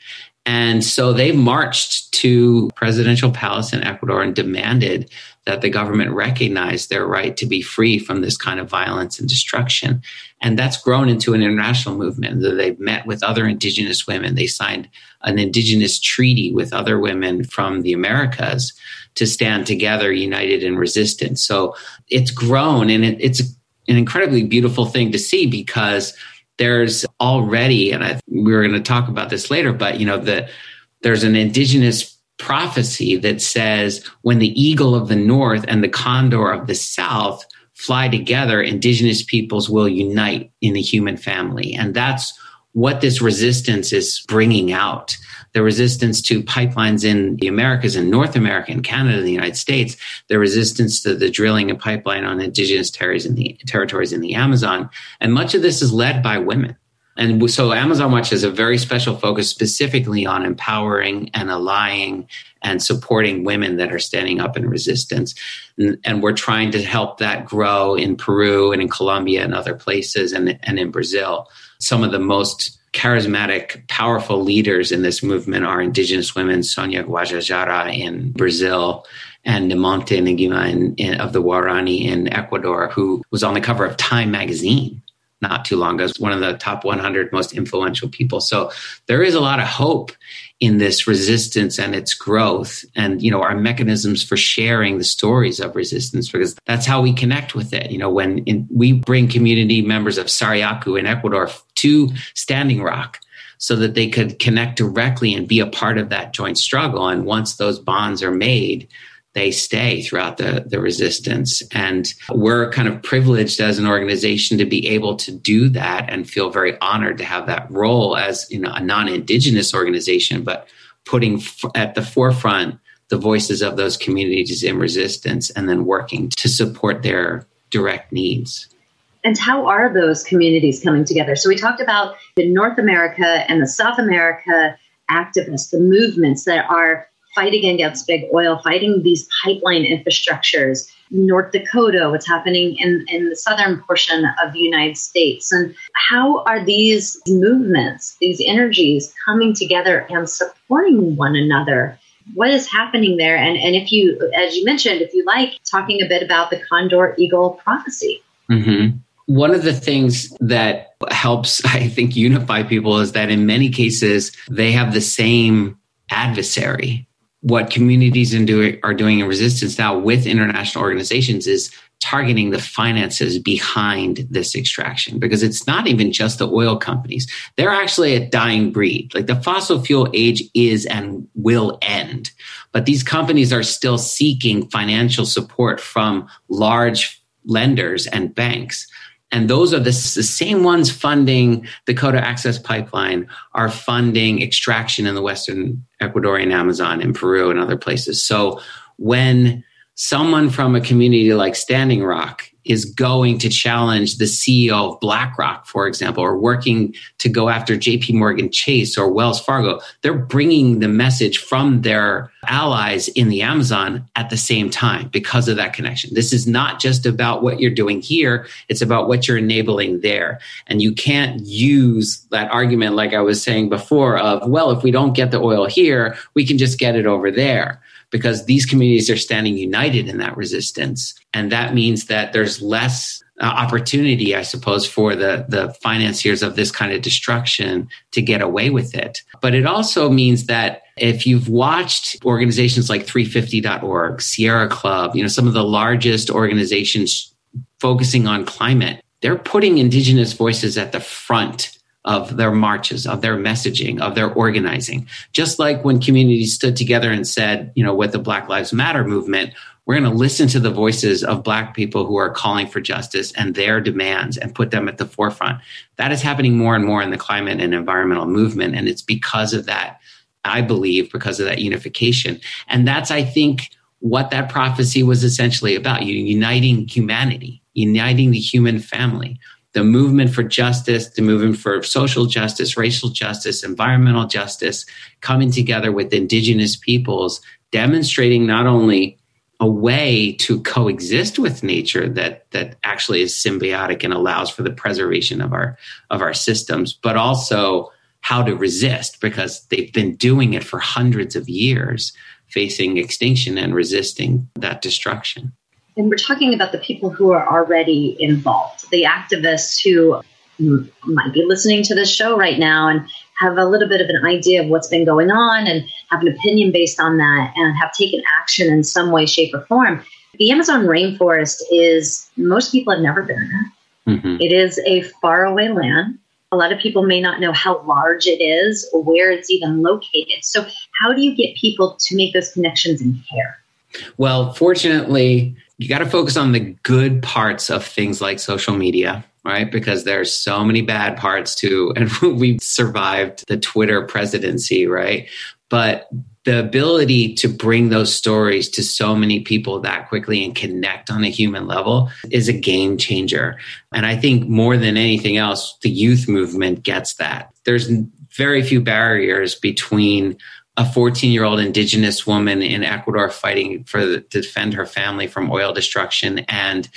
and so they marched to presidential palace in Ecuador and demanded that the government recognize their right to be free from this kind of violence and destruction. And that's grown into an international movement. They've met with other indigenous women. They signed an indigenous treaty with other women from the Americas to stand together, united in resistance. So it's grown and it, it's an incredibly beautiful thing to see because there's already, and I, we were going to talk about this later, but you know, the, there's an indigenous prophecy that says when the eagle of the north and the condor of the south fly together, indigenous peoples will unite in the human family. And that's what this resistance is bringing out. The resistance to pipelines in the Americas and North America and Canada and the United States, the resistance to the drilling and pipeline on indigenous territories in the territories in the Amazon. And much of this is led by women. And so Amazon Watch has a very special focus specifically on empowering and allying and supporting women that are standing up in resistance. And, and, we're trying to help that grow in Peru and in Colombia and other places and, and in Brazil. Some of the most charismatic, powerful leaders in this movement are indigenous women, Sonia Guajajara in Brazil and Nemonte Nenquimo in, in, of the Waorani in Ecuador, who was on the cover of Time magazine not too long ago one of the top 100 most influential people. So there is a lot of hope in this resistance and its growth and you know our mechanisms for sharing the stories of resistance because that's how we connect with it. You know when in, we bring community members of Sarayaku in Ecuador to Standing Rock so that they could connect directly and be a part of that joint struggle. And once those bonds are made they stay throughout the, the resistance. And we're kind of privileged as an organization to be able to do that and feel very honored to have that role as you know, a non Indigenous organization, but putting f- at the forefront the voices of those communities in resistance and then working to support their direct needs. And how are those communities coming together? So we talked about the North America and the South America activists, the movements that are fighting against big oil, fighting these pipeline infrastructures. North Dakota, what's happening in, in the southern portion of the United States. And how are these movements, these energies coming together and supporting one another? What is happening there? And, and if you, as you mentioned, if you like, talking a bit about the Condor Eagle prophecy. Mm-hmm. One of the things that helps, I think, unify people is that in many cases, they have the same adversary what communities are doing in resistance now with international organizations is targeting the finances behind this extraction because it's not even just the oil companies. They're actually a dying breed. Like the fossil fuel age is and will end, but these companies are still seeking financial support from large lenders and banks and those are the, the, same ones funding the Dakota Access Pipeline are funding extraction in the Western Ecuadorian Amazon in Peru and other places. So when someone from a community like Standing Rock is going to challenge the CEO of BlackRock, for example, or working to go after JP Morgan Chase or Wells Fargo, they're bringing the message from their allies in the Amazon at the same time because of that connection. This is not just about what you're doing here, it's about what you're enabling there. And you can't use that argument, like I was saying before, of, well, if we don't get the oil here, we can just get it over there because these communities are standing united in that resistance. And that means that there's less uh, opportunity, I suppose, for the, the financiers of this kind of destruction to get away with it. But it also means that if you've watched organizations like 350.org, Sierra Club, you know, some of the largest organizations focusing on climate, they're putting indigenous voices at the front of their marches, of their messaging, of their organizing. Just like when communities stood together and said, you know, with the Black Lives Matter movement, we're going to listen to the voices of Black people who are calling for justice and their demands and put them at the forefront. That is happening more and more in the climate and environmental movement. And it's because of that, I believe, because of that unification. And that's, I think, what that prophecy was essentially about uniting humanity, uniting the human family the movement for justice, the movement for social justice, racial justice, environmental justice, coming together with indigenous peoples, demonstrating not only a way to coexist with nature that that actually is symbiotic and allows for the preservation of our of our systems, but also how to resist because they've been doing it for hundreds of years, facing extinction and resisting that destruction. And we're talking about the people who are already involved, the activists who might be listening to this show right now and have a little bit of an idea of what's been going on and have an opinion based on that and have taken action in some way, shape, or form. The Amazon rainforest is, most people have never been there. Mm-hmm. It is a faraway land. A lot of people may not know how large it is or where it's even located. So, how do you get people to make those connections and care? Well, fortunately, you got to focus on the good parts of things like social media right? Because there's so many bad parts too and we survived the twitter presidency right? But the ability to bring those stories to so many people that quickly and connect on a human level is a game changer. And i think more than anything else the youth movement gets that. There's very few barriers between a 14 year old indigenous woman in Ecuador fighting for to defend her family from oil destruction and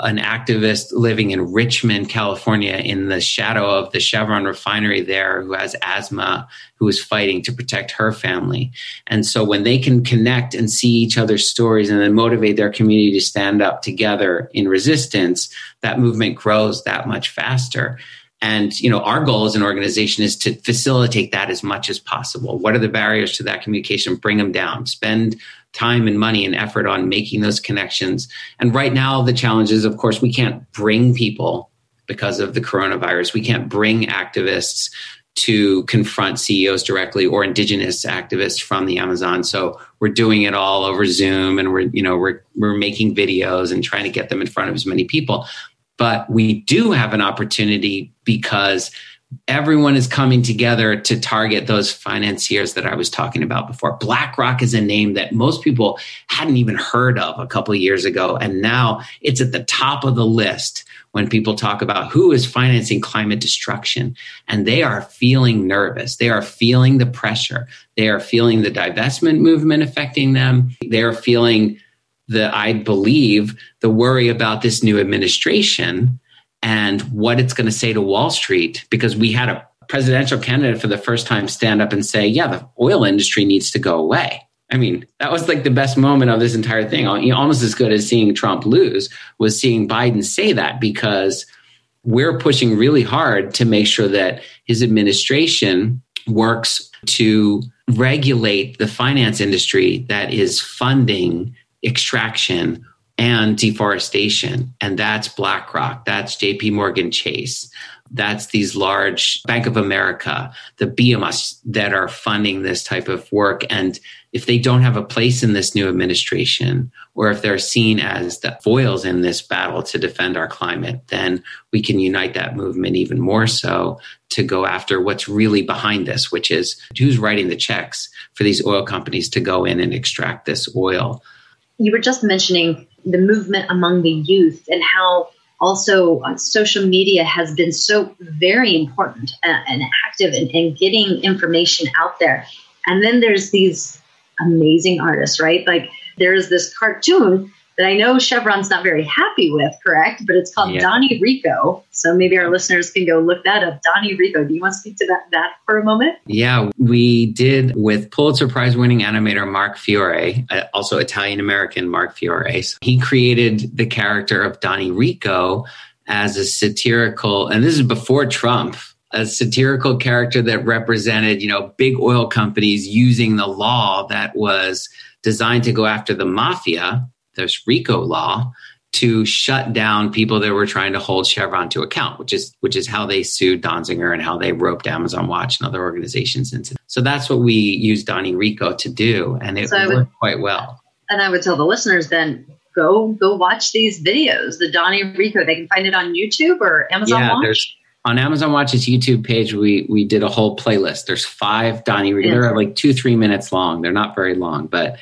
an activist living in Richmond, California, in the shadow of the Chevron refinery there, who has asthma, who is fighting to protect her family. And so when they can connect and see each other's stories and then motivate their community to stand up together in resistance, that movement grows that much faster. And you know, our goal as an organization is to facilitate that as much as possible. What are the barriers to that communication? Bring them down. Spend time and money and effort on making those connections. And right now, the challenge is, of course, we can't bring people because of the coronavirus. We can't bring activists to confront CEOs directly or indigenous activists from the Amazon. So we're doing it all over Zoom and we're, you know, we're, we're making videos and trying to get them in front of as many people. But we do have an opportunity because everyone is coming together to target those financiers that I was talking about before. BlackRock is a name that most people hadn't even heard of a couple of years ago. And now it's at the top of the list when people talk about who is financing climate destruction. And they are feeling nervous. They are feeling the pressure. They are feeling the divestment movement affecting them. They are feeling the I believe the worry about this new administration and what it's going to say to Wall Street because we had a presidential candidate for the first time stand up and say, "Yeah, the oil industry needs to go away." I mean, that was like the best moment of this entire thing. Almost as good as seeing Trump lose was seeing Biden say that because we're pushing really hard to make sure that his administration works to regulate the finance industry that is funding extraction and deforestation. And that's BlackRock, that's JP Morgan Chase, that's these large Bank of America, the BMOs that are funding this type of work. And if they don't have a place in this new administration, or if they're seen as the foils in this battle to defend our climate, then we can unite that movement even more so to go after what's really behind this, which is who's writing the checks for these oil companies to go in and extract this oil you were just mentioning the movement among the youth and how also uh, social media has been so very important and, and active in, in getting information out there. And then there's these amazing artists, right? Like there's this cartoon that I know Chevron's not very happy with, correct? But it's called yeah. Donnie Rico. So maybe our listeners can go look that up. Donnie Rico. Do you want to speak to that, that for a moment? Yeah, we did with Pulitzer Prize winning animator Mark Fiore, uh, also Italian American Mark Fiore. He created the character of Donnie Rico as a satirical, and this is before Trump, a satirical character that represented, you know, big oil companies using the law that was designed to go after the mafia this RICO law to shut down people that were trying to hold Chevron to account, which is which is how they sued Donziger and how they roped Amazon Watch and other organizations into. So that's what we used Donnie Rico to do, and it so worked would, quite well. And I would tell the listeners then go go watch these videos, the Donnie Rico. They can find it on YouTube or Amazon yeah, Watch. There's, on Amazon Watch's YouTube page, we we did a whole playlist. There's five Donnie Rico. They're like two three minutes long. They're not very long, but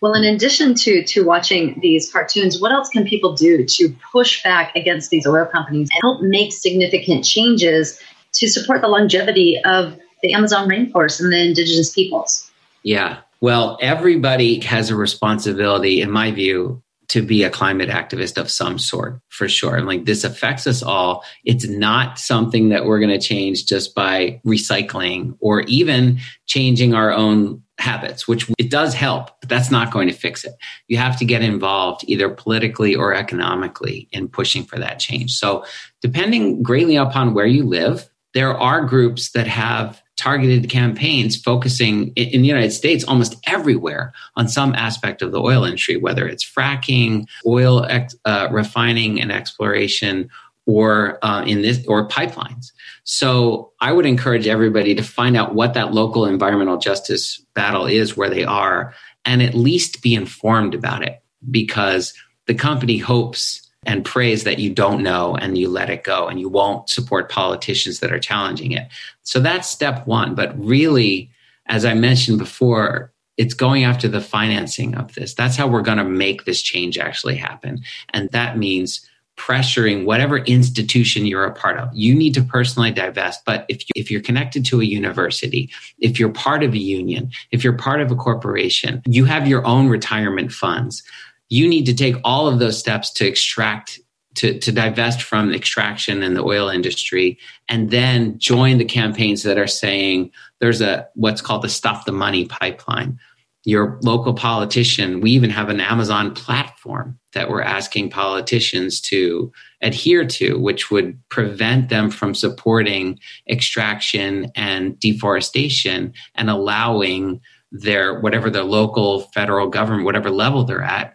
well, in addition to to watching these cartoons, what else can people do to push back against these oil companies and help make significant changes to support the longevity of the Amazon rainforest and the indigenous peoples? Yeah. Well, everybody has a responsibility, in my view, to be a climate activist of some sort for sure. And like this affects us all. It's not something that we're going to change just by recycling or even changing our own habits, which it does help, but that's not going to fix it. You have to get involved either politically or economically in pushing for that change. So, depending greatly upon where you live, there are groups that have targeted campaigns focusing in the United States almost everywhere on some aspect of the oil industry, whether it's fracking, oil ex, uh, refining and exploration, or uh, in this or pipelines. So I would encourage everybody to find out what that local environmental justice battle is where they are and at least be informed about it because the company hopes and prays that you don't know and you let it go and you won't support politicians that are challenging it. So that's step 1, but really as I mentioned before, it's going after the financing of this. That's how we're going to make this change actually happen. And that means pressuring whatever institution you're a part of. You need to personally divest. But if, you, if you're connected to a university, if you're part of a union, if you're part of a corporation, you have your own retirement funds. You need to take all of those steps to extract to, to divest from extraction in the oil industry and then join the campaigns that are saying there's a what's called the stop the money pipeline your local politician. We even have an Amazon platform that we're asking politicians to adhere to, which would prevent them from supporting extraction and deforestation and allowing their whatever their local federal government, whatever level they're at,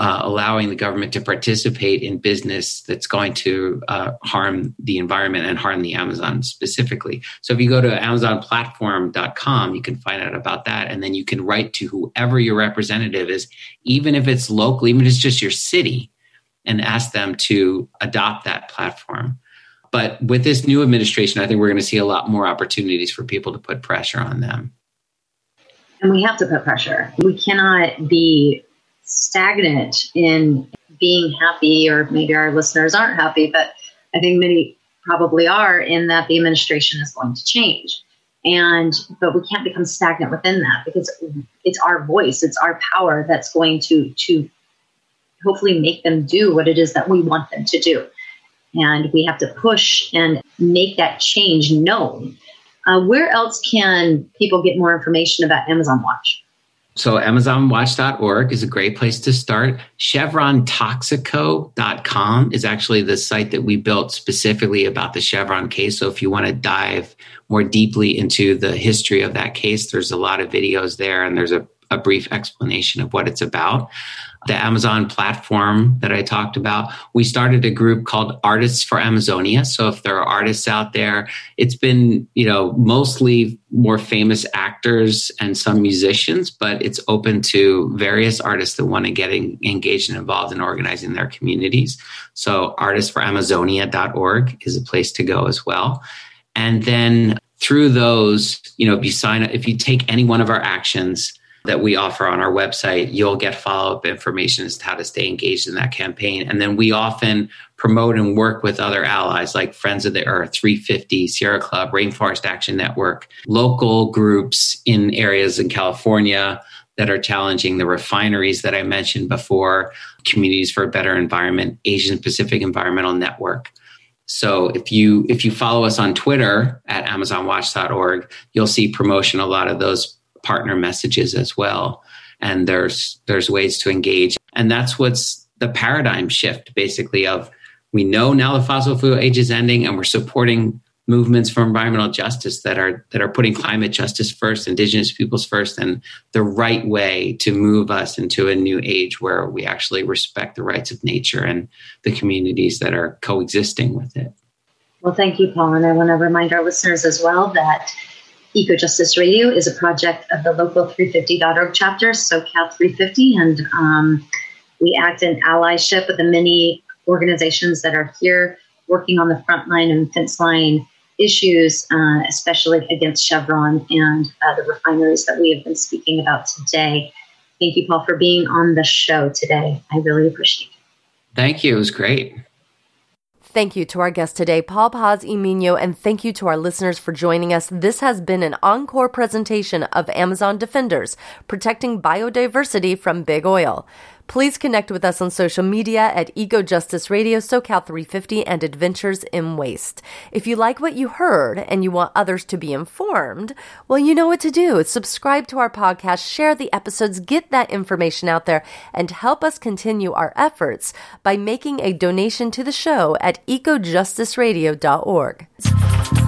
uh, allowing the government to participate in business that's going to uh, harm the environment and harm the Amazon specifically. So if you go to AmazonPlatform.com, you can find out about that, and then you can write to whoever your representative is, even if it's local, even if it's just your city, and ask them to adopt that platform. But with this new administration, I think we're going to see a lot more opportunities for people to put pressure on them. And we have to put pressure. We cannot be stagnant in being happy, or maybe our listeners aren't happy, but I think many probably are in that the administration is going to change. And, but we can't become stagnant within that because it's our voice, it's our power that's going to, to hopefully make them do what it is that we want them to do. And we have to push and make that change known. Uh, where else can people get more information about Amazon Watch? So AmazonWatch.org is a great place to start. ChevronToxico.com is actually the site that we built specifically about the Chevron case. So if you want to dive more deeply into the history of that case, there's a lot of videos there and there's a, a brief explanation of what it's about the Amazon platform that I talked about, we started a group called Artists for Amazonia. So if there are artists out there, it's been, you know, mostly more famous actors and some musicians, but it's open to various artists that want to get in, engaged and involved in organizing their communities. So artistsforamazonia.org is a place to go as well. And then through those, you know, if you sign up, if you take any one of our actions, that we offer on our website, you'll get follow up information as to how to stay engaged in that campaign. And then we often promote and work with other allies like Friends of the Earth, 350, Sierra Club, Rainforest Action Network, local groups in areas in California that are challenging the refineries that I mentioned before, Communities for a Better Environment, Asian Pacific Environmental Network. So if you if you follow us on Twitter at amazonwatch.org, you'll see promotion a lot of those partner messages as well. And there's there's ways to engage. And that's what's the paradigm shift basically of we know now the fossil fuel age is ending and we're supporting movements for environmental justice that are that are putting climate justice first, indigenous peoples first, and the right way to move us into a new age where we actually respect the rights of nature and the communities that are coexisting with it. Well, thank you, Paul. And I want to remind our listeners as well that Eco Justice Radio is a project of the local 350.org chapter, SoCal 350, and um, we act in allyship with the many organizations that are here working on the front line and fence line issues, uh, especially against Chevron and uh, the refineries that we have been speaking about today. Thank you, Paul, for being on the show today. I really appreciate it. Thank you. It was great. Thank you to our guest today, Paul Paz y Miño, and thank you to our listeners for joining us. This has been an encore presentation of Amazon Defenders, protecting biodiversity from big oil. Please connect with us on social media at Eco Justice Radio, SoCal 350, and Adventures in Waste. If you like what you heard and you want others to be informed, well, you know what to do. Subscribe to our podcast, share the episodes, get that information out there, and help us continue our efforts by making a donation to the show at ecojusticeradio.org.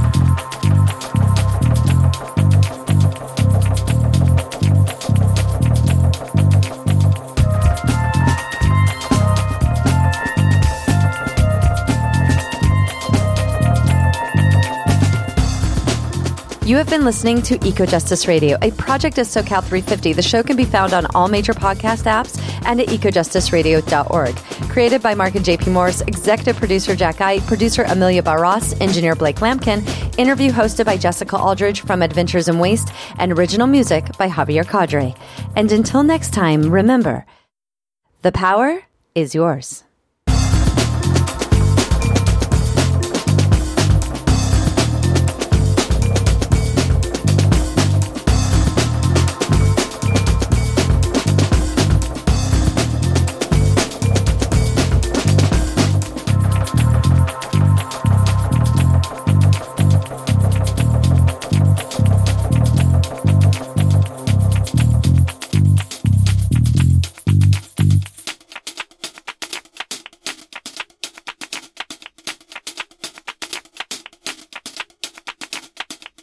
You have been listening to EcoJustice Radio, a project of SoCal 350. The show can be found on all major podcast apps and at ecojusticeradio.org. Created by Mark and JP Morris, executive producer Jack Eidt, producer Amelia Barros, engineer Blake Lampkin, interview hosted by Jessica Aldridge from Adventures in Waste, and original music by Javier Cadre. And until next time, remember the power is yours.